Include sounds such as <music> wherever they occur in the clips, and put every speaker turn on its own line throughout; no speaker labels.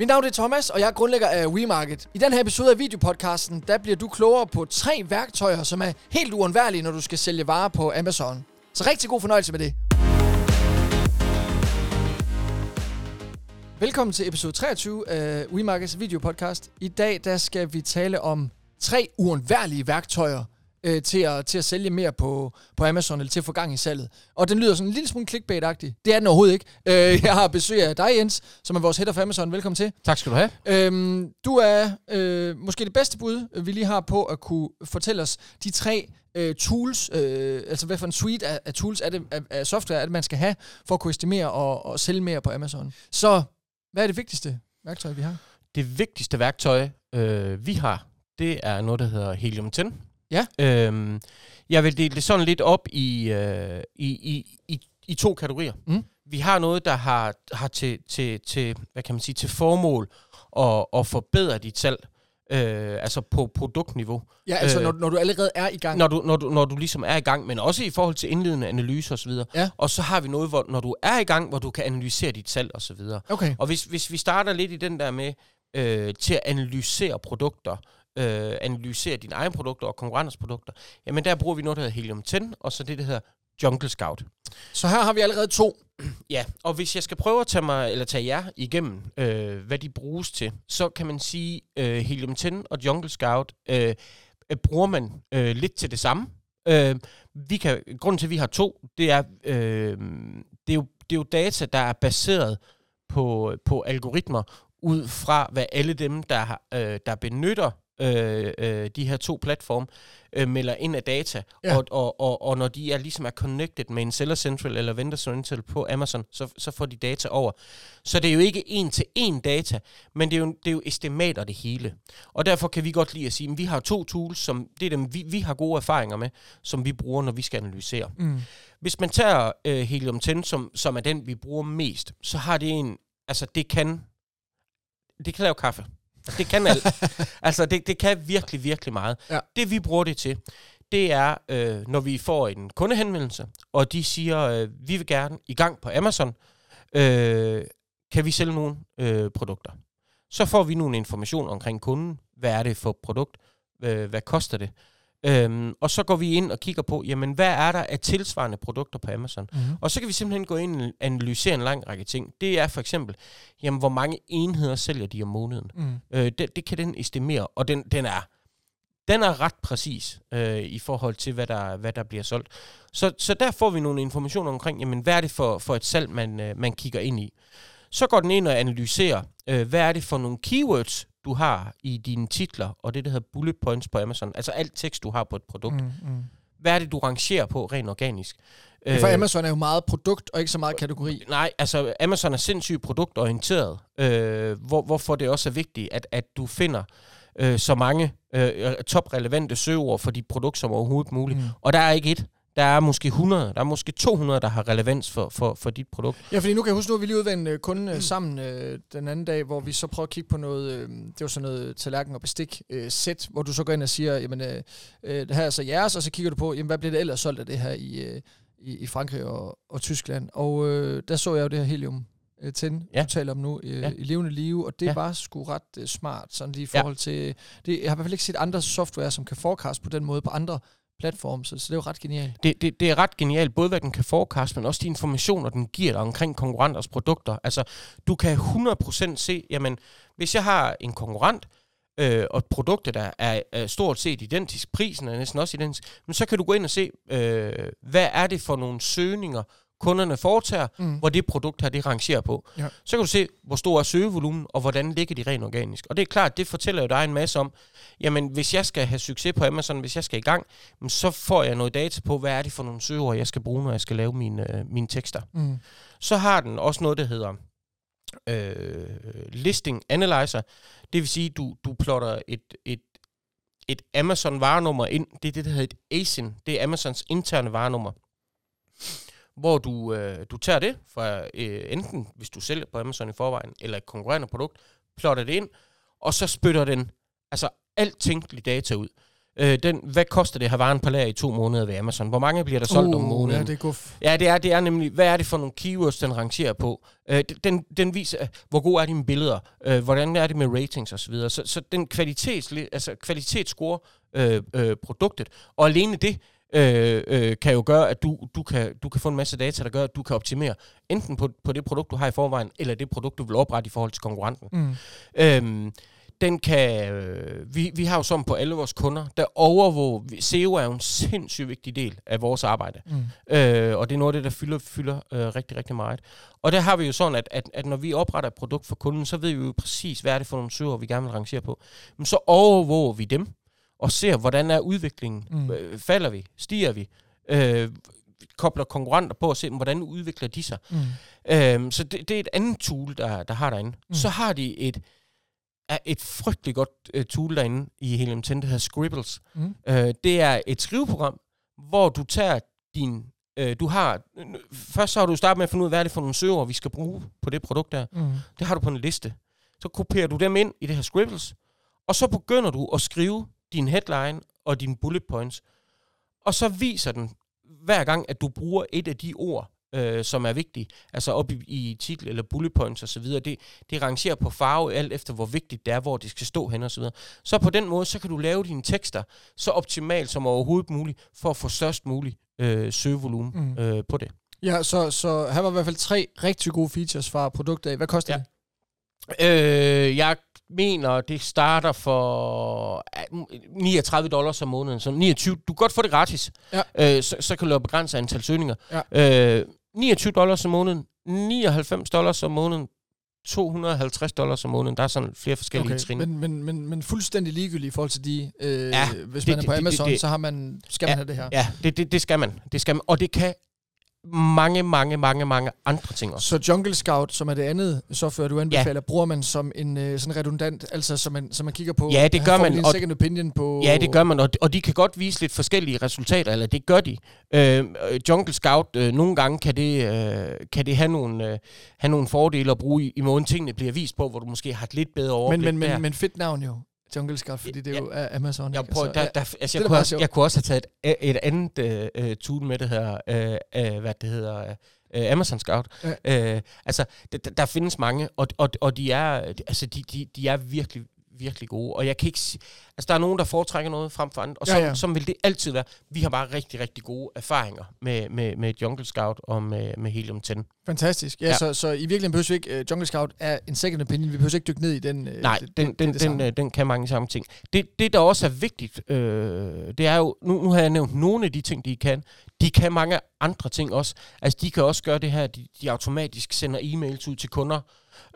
Mit navn er Thomas, og jeg er grundlægger af WeMarket. I den her episode af videopodcasten, der bliver du klogere på tre værktøjer, som er helt uundværlige, når du skal sælge varer på Amazon. Så rigtig god fornøjelse med det. Velkommen til episode 23 af WeMarkets videopodcast. I dag der skal vi tale om tre uundværlige værktøjer, øh, til, at, til at sælge mere på, på Amazon, eller til at få gang i salget. Og den lyder sådan en lille smule clickbait-agtig. Det er den overhovedet ikke. Øh, <laughs> jeg har besøg af dig, Jens, som er vores head of Amazon. Velkommen til.
Tak skal du have.
Øhm, du er øh, måske det bedste bud, vi lige har på at kunne fortælle os de tre øh, tools, øh, altså hvad for en suite af, af tools er det, af, af software er det, man skal have, for at kunne estimere og, og sælge mere på Amazon. Så hvad er det vigtigste værktøj, vi har?
Det vigtigste værktøj, øh, vi har, det er noget, der hedder Helium 10.
Ja.
Øhm, jeg vil dele det sådan lidt op i, øh, i, i, i, i to kategorier.
Mm.
Vi har noget, der har, har til, til, til, hvad kan man sige, til formål at, at forbedre dit salg. Øh, altså på produktniveau.
Ja, altså øh, når, når du allerede er i gang.
Når du, når, du, når du ligesom er i gang, men også i forhold til indledende analyse osv.
Ja.
Og så har vi noget, hvor når du er i gang, hvor du kan analysere dit salg osv.
Okay.
Og hvis, hvis vi starter lidt i den der med øh, til at analysere produkter, øh, analysere dine egne produkter og konkurrenters produkter, jamen der bruger vi noget, der hedder Helium 10, og så det, der hedder Jungle Scout.
Så her har vi allerede to. <clears throat>
Ja, og hvis jeg skal prøve at tage, mig, eller tage jer igennem, øh, hvad de bruges til, så kan man sige, øh, Helium 10 og Jungle Scout øh, bruger man øh, lidt til det samme. Øh, vi kan, grunden til, at vi har to, det er, øh, det er, jo, det er jo data, der er baseret på, på algoritmer, ud fra hvad alle dem, der, øh, der benytter øh, øh, de her to platforme, øh, melder ind af data,
Ja.
og, og, og, og når de er ligesom er connected med en Seller Central eller Vendor Central på Amazon, så, så får de data over. Så det er jo ikke en til en data, men det er jo, det er jo estimater det hele. Og derfor kan vi godt lide at sige, at vi har to tools, som det er dem, vi, vi har gode erfaringer med, som vi bruger, når vi skal analysere.
Mm.
Hvis man tager øh, Helium 10, som, som er den, vi bruger mest, så har det en, altså det kan, det kan lave kaffe. Det kan alt. <laughs> altså det, det kan virkelig, virkelig meget.
Ja.
Det vi bruger det til, det er, øh, når vi får en kundehenvendelse, og de siger, øh, vi vil gerne i gang på Amazon, øh, kan vi sælge nogle øh, produkter? Så får vi nogle information omkring kunden. Hvad er det for produkt? Øh, hvad koster det? Øhm, og så går vi ind og kigger på, jamen hvad er der af tilsvarende produkter på Amazon?
Mm-hmm.
Og så kan vi simpelthen gå ind og analysere en lang række ting. Det er for eksempel, jamen hvor mange enheder sælger de om måneden?
Mm.
Øh, det, det kan den estimere, og den, den er den er ret præcis øh, i forhold til, hvad der, hvad der bliver solgt. Så, så der får vi nogle informationer omkring, jamen, hvad er det for, for et salg, man, øh, man kigger ind i. Så går den ind og analyserer, øh, hvad er det for nogle keywords, du har i dine titler, og det, der hedder bullet points på Amazon. Altså alt tekst, du har på et produkt. Mm.
Mm.
Hvad er det, du rangerer på rent organisk?
For Amazon er jo meget produkt, og ikke så meget kategori.
Nej, altså Amazon er sindssygt produktorienteret, øh, hvor, hvorfor det også er vigtigt, at, at du finder øh, så mange øh, toprelevante søgeord for dit produkt som overhovedet muligt.
Mm.
Og der er ikke et. Der er måske 100, der er måske 200, der har relevans for, for, for dit produkt.
Ja, fordi nu kan jeg huske, nu vi lige ude en øh, kunde øh, sammen øh, den anden dag, hvor vi så prøvede at kigge på noget, øh, det var sådan noget tallerken og bestik øh, sæt, hvor du så går ind og siger, jamen øh, øh, det her er så jeres, og så kigger du på, jamen hvad bliver det ellers solgt af det her i, øh, i, i Frankrig og, og Tyskland. Og øh, der så jeg jo det her helium øh, tænde, ja.
Ja.
du taler om nu, øh, ja.
Ja.
i levende live, og det ja.
Ja.
var sgu ret øh, smart, sådan lige i
Ja.
forhold til, det, jeg har i hvert fald ikke set andre software, som kan forecast på den måde på andre platform, så, så det er jo ret genialt.
Det, det, det er ret genialt, både hvad den kan forecast, men også de informationer, den giver dig omkring konkurrenters produkter. Altså, du kan 100% se, jamen, hvis jeg har en konkurrent, øh, og produktet der er, er stort set identisk, prisen er næsten også identisk, men så kan du gå ind og se, øh, hvad er det for nogle søgninger, kunderne foretager,
Mm.
hvor det produkt her, det rangerer på.
Ja.
Så kan du se, hvor stor er søgevolumen, og hvordan ligger de rent organisk. Og det er klart, det fortæller jo dig en masse om, jamen hvis jeg skal have succes på Amazon, hvis jeg skal i gang, så får jeg noget data på, hvad er det for nogle søgeord, jeg skal bruge, når jeg skal lave mine, øh, mine tekster.
Mm.
Så har den også noget, der hedder øh, Listing Analyzer. Det vil sige, du, du plotter et, et, et Amazon-varenummer ind. Det er det, der hedder et ASIN. Det er Amazons interne varenummer hvor du, øh, du tager det fra øh, enten, hvis du sælger på Amazon i forvejen, eller et konkurrerende produkt, plotter det ind, og så spytter den altså alt tænkeligt data ud. Øh, den, hvad koster det at have varen på lager i to måneder ved Amazon? Hvor mange bliver der solgt
uh,
om måneden?
Ja, det er guf.
Ja, det er, det er nemlig, hvad er det for nogle keywords, den rangerer på? Øh, den, den viser, øh, hvor gode er dine billeder, øh, hvordan er det med ratings osv. Så, så, så den kvalitets, altså kvalitetsscore øh, øh, produktet, og alene det øh, øh, kan jo gøre, at du, du, kan, du kan få en masse data, der gør, at du kan optimere enten på, på det produkt, du har i forvejen, eller det produkt, du vil oprette i forhold til konkurrenten. Mm. Øhm, den kan, øh, vi, vi har jo som på alle vores kunder, der overvåger, SEO er jo en sindssygt vigtig del af vores arbejde. Mm. Øh, og det er noget af det, der fylder, fylder øh, rigtig, rigtig meget. Og der har vi jo sådan, at, at, at når vi opretter et produkt for kunden, så ved vi jo præcis, hvad er det for nogle søger, vi gerne vil rangere på. Men så overvåger vi dem, og ser, hvordan er udviklingen. Mm. Øh, falder vi? Stiger vi? Øh, kobler konkurrenter på og ser, hvordan udvikler de sig. Mm. Øh, så det, det er et andet tool, der, der har derinde. Mm. Så har de et et frygteligt godt uh, tool derinde i Helium 10, der hedder Scribbles. Mm. Uh, det er et skriveprogram, hvor du tager din... Uh, du har... Først så har du startet med at finde ud af, hvad er det for nogle søger, vi skal bruge på det produkt der. Mm. Det har du på en liste. Så kopierer du dem ind i det her Scribbles, og så begynder du at skrive din headline og dine bullet points. Og så viser den hver gang, at du bruger et af de ord, øh, som er vigtige, altså op i, i titel eller bullet points osv., det, det rangerer på farve alt efter, hvor vigtigt det er, hvor det skal stå hen osv. Så, så på den måde, så kan du lave dine tekster så optimalt som overhovedet muligt, for at få størst mulig øh, søgevolumen mm. øh, på det.
Ja, så, så her var i hvert fald tre rigtig gode features fra produktet af. Hvad koster ja.
det? Øh, jeg mener, det starter for 39 dollars om måneden. Så 29, du kan godt få det gratis. Ja. Øh, så, så kan du lave begrænset antal søgninger. Ja. Øh, 29 dollars om måneden, 99 dollars om måneden, 250 dollars om måneden. Der er sådan flere forskellige okay, trin.
Men, men, men, men fuldstændig ligegyldigt i forhold til de... Øh, ja, hvis det, man er på det, Amazon, det, det, så har man, skal
ja,
man have det her.
Ja, det, det, det skal man. Det skal man. Og det kan mange, mange, mange, mange andre ting også.
Så Jungle Scout, som er det andet software, du anbefaler, ja. bruger man som en uh, sådan redundant, altså som man, som man kigger på?
Ja, det gør man.
En second opinion på...
Ja, det gør man, og, og de kan godt vise lidt forskellige resultater, eller det gør de. Uh, Jungle Scout, uh, nogle gange kan det, uh, kan det have, nogle, uh, have nogle fordele at bruge i, i måden tingene bliver vist på, hvor du måske har et lidt bedre overblik
men, men, men, men fedt navn jo. Jungle Scout, fordi det er jo. Amazon.
Jeg, prøver, der, der, altså, jeg, kunne også, jeg kunne også have taget et, et andet uh, tool med det her, uh, uh, hvad det hedder, uh, Amazon Scout. Ja. Uh, altså, der, der findes mange, og, og, og de, er, altså, de, de, de er virkelig, virkelig gode. Og jeg kan ikke Altså, der er nogen, der foretrækker noget frem for andre, og så, ja, ja. som vil det altid være. Vi har bare rigtig, rigtig gode erfaringer med, med, med Jungle Scout og med, med Helium 10.
Fantastisk. Ja, ja. Så, så i virkeligheden behøver vi ikke, uh, Jungle Scout er en second opinion, vi behøver ikke dykke ned i den.
Uh, Nej, den, det, den, det den, uh, den kan mange samme ting. Det, det der også er vigtigt, øh, det er jo, nu, nu har jeg nævnt nogle af de ting, de kan. De kan mange andre ting også. Altså, de kan også gøre det her, de, de automatisk sender e-mails ud til kunder,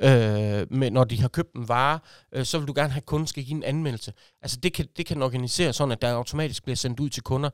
øh, med, når de har købt en vare, øh, så vil du gerne have, at kunden skal give en anmeldelse. Altså det kan, det kan organisere sådan, at der automatisk bliver sendt ud til kunder.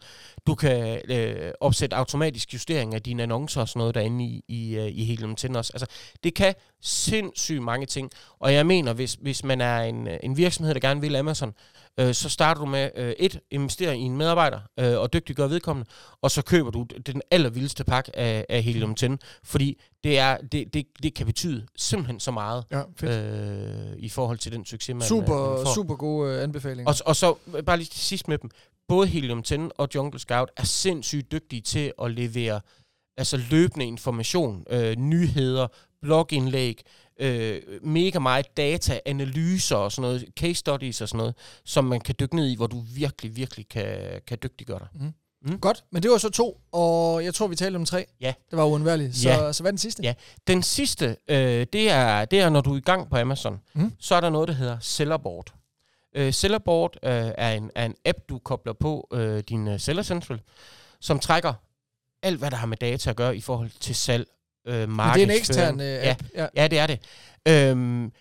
Du kan øh, opsætte automatisk justering af dine annoncer og sådan noget derinde i, i, øh, i Helium 10 også. Altså det kan sindssygt mange ting. Og jeg mener, hvis, hvis man er en, øh, en virksomhed, der gerne vil Amazon, øh, så starter du med øh, et, investere i en medarbejder øh, og dygtiggøre vedkommende, og så køber du den allervildeste pakke af, af Helium 10, fordi det, er, det, det, det kan betyde simpelthen så meget ja, øh, i forhold til den succes, man,
super,
man får.
Super gode øh, anbefalinger.
Og, og så bare lige til sidst med dem. Både Helium 10 og Jungle Scout er sindssygt dygtige til at levere altså løbende information, øh, nyheder, blogindlæg, øh, mega meget data, analyser og sådan noget, case studies og sådan noget, som man kan dykke ned i, hvor du virkelig, virkelig kan, kan dygtiggøre dig. Mm.
Mm. Godt, men det var så to, og jeg tror, vi talte om tre.
Ja.
Det var uundværligt. Så, ja. så hvad er den sidste?
Ja, den sidste, øh, det, er, det er, når du er i gang på Amazon, mm. så er der noget, der hedder Sellerboard. Øh, Sellerboard øh, er, en, er en app, du kobler på øh, din uh, Seller Central, som trækker alt, hvad der har med data at gøre i forhold til salg, øh, markedsføring.
det er en ekstern øh,
app? Ja, ja. ja, det er det. Øhm,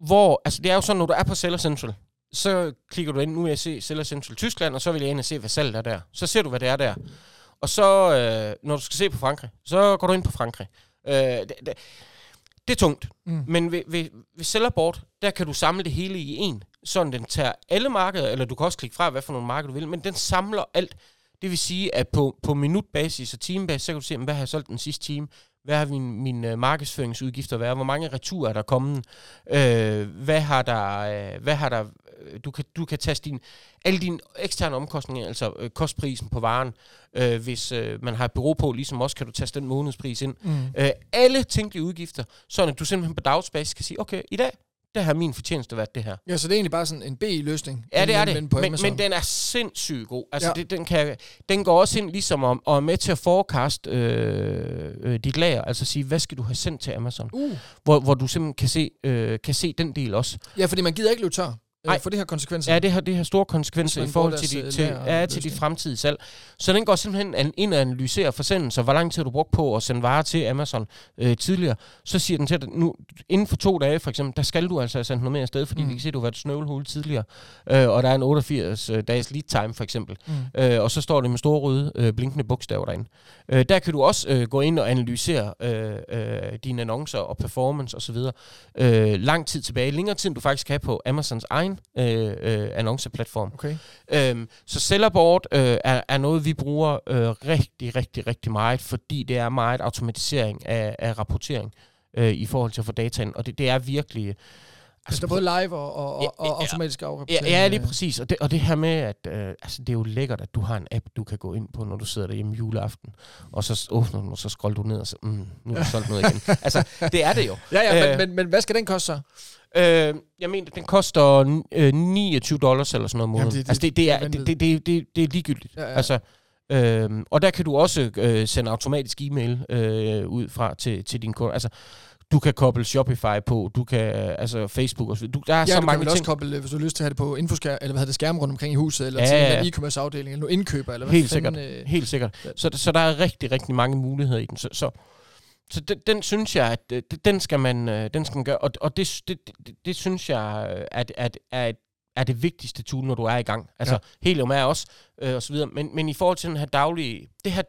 hvor, altså det er jo sådan, når du er på Seller Central, så klikker du ind, nu vil jeg se Seller Central Tyskland, og så vil jeg ind og se, hvad salget er der. Så ser du, hvad det er der. Og så, øh, når du skal se på Frankrig, så går du ind på Frankrig. Øh, det, det, det er tungt. Mm. Men ved, ved, ved Sellerboard, der kan du samle det hele i en. Sådan den tager alle markeder, eller du kan også klikke fra, hvad for nogle markeder du vil, men den samler alt. Det vil sige, at på, på minutbasis og timebasis, så kan du se, hvad har jeg solgt den sidste time, hvad har mine, mine markedsføringsudgifter været, hvor mange returer er der kommet, øh, hvad har der, øh, hvad har der du kan, du kan taste din, alle dine eksterne omkostninger, altså øh, kostprisen på varen, øh, hvis øh, man har et bureau på, ligesom også kan du taste den månedspris ind. Mm. Øh, alle tænkelige udgifter, sådan at du simpelthen på dagsbasis kan sige, okay, i dag, der har min fortjeneste været det her.
Ja, så det er egentlig bare sådan en B-løsning.
Ja, det er det. Men, men, men den er sindssygt god. Altså, ja. det, den, kan, den går også ind ligesom om, og er med til at forecast øh, øh, dit lager. Altså sige, hvad skal du have sendt til Amazon? Uh. Hvor, hvor du simpelthen kan se, øh, kan se den del også.
Ja, fordi man gider ikke løbe tør. Nej. For det har konsekvenser.
Ja, det har, det har store konsekvenser i forhold til, de, til, ja, til dit fremtidige salg. Så den går simpelthen ind og analyserer forsendelser, hvor lang tid du brugt på at sende varer til Amazon øh, tidligere. Så siger den til dig, nu, inden for to dage for eksempel, der skal du altså have sendt noget mere afsted, fordi mm. vi kan se, at du har været snøvelhul tidligere. Øh, og der er en 88 øh, dages lead time for eksempel. Mm. Øh, og så står det med store røde øh, blinkende bogstaver derinde. Øh, der kan du også øh, gå ind og analysere øh, øh, dine annoncer og performance osv. Øh, lang tid tilbage, længere tid end du faktisk kan på Amazons egen øh, øh, annonceplatform. Okay. Øhm, så Sellerboard øh, er, er noget, vi bruger øh, rigtig, rigtig, rigtig meget, fordi det er meget automatisering af, af rapportering øh, i forhold til at få data ind, og det, det er virkelig...
Altså, det er både live og, og, og, ja, og automatisk afrapportering.
Ja, ja, lige præcis. Og det, og det her med, at øh, altså, det er jo lækkert, at du har en app, du kan gå ind på, når du sidder derhjemme juleaften, og så åbner du, og så scroller du ned, og så, mm, nu er du solgt noget igen. <laughs> altså, det er det jo.
Ja, ja, øh, men, men, men hvad skal den koste så?
Øh, jeg mener, den koster øh, 29 dollars eller sådan noget måned. det, det, altså, det, det, er, det, det, det, det, det er ligegyldigt. Ja, ja. Altså, øh, og der kan du også øh, sende automatisk e-mail øh, ud fra til, til din kunder. Altså, du kan koble Shopify på, du kan, altså Facebook og så du,
Der er ja, så du mange kan ting. også koble, hvis du har lyst til at have det på infoskær, eller hvad hedder det, skærm rundt omkring i huset, eller ja, til ja. en e-commerce afdeling, eller nu indkøber, eller hvad
Helt sikkert, øh, helt sikkert. Så, så der er rigtig, rigtig mange muligheder i den. Så, så så den, den synes jeg, at øh, den skal man, øh, den skal man gøre, og, og det, det, det, det synes jeg at, at, at, er det vigtigste tool, når du er i gang. Altså, ja. Helium er også, øh, og så videre. Men, men i forhold til den her daglige... Det her,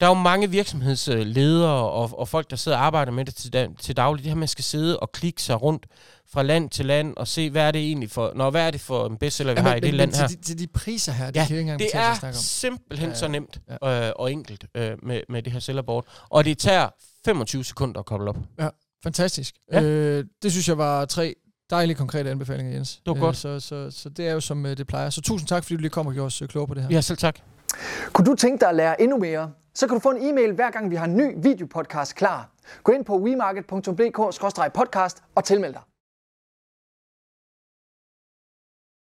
der er jo mange virksomhedsledere og, og folk, der sidder og arbejder med det til, til daglig. Det her, man skal sidde og klikke sig rundt fra land til land og se, hvad er det egentlig for, når, hvad er det for en bestseller, vi ja, men, har i det men, land her.
Til de, til de priser her, det
ja,
kan jeg ikke engang
det er simpelthen ja, ja. så nemt ja. øh, og enkelt øh, med, med det her sellerboard. Og det tager 25 sekunder at koble op.
Ja, fantastisk. Ja. Øh, det synes jeg var tre dejlige konkrete anbefalinger, Jens.
Det var godt.
Så, så, så det er jo som øh, det plejer. Så tusind tak, fordi du lige kom og gjorde os øh, klogere på det her.
Ja, selv tak.
Kunne du tænke dig at lære endnu mere? Så kan du få en e-mail hver gang vi har en ny videopodcast klar. Gå ind på wemarket.dk-podcast og tilmeld dig.